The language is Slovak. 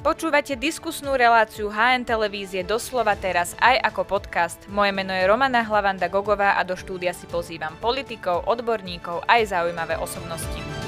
Počúvate diskusnú reláciu HN Televízie doslova teraz aj ako podcast. Moje meno je Romana Hlavanda Gogová a do štúdia si pozývam politikov, odborníkov aj zaujímavé osobnosti.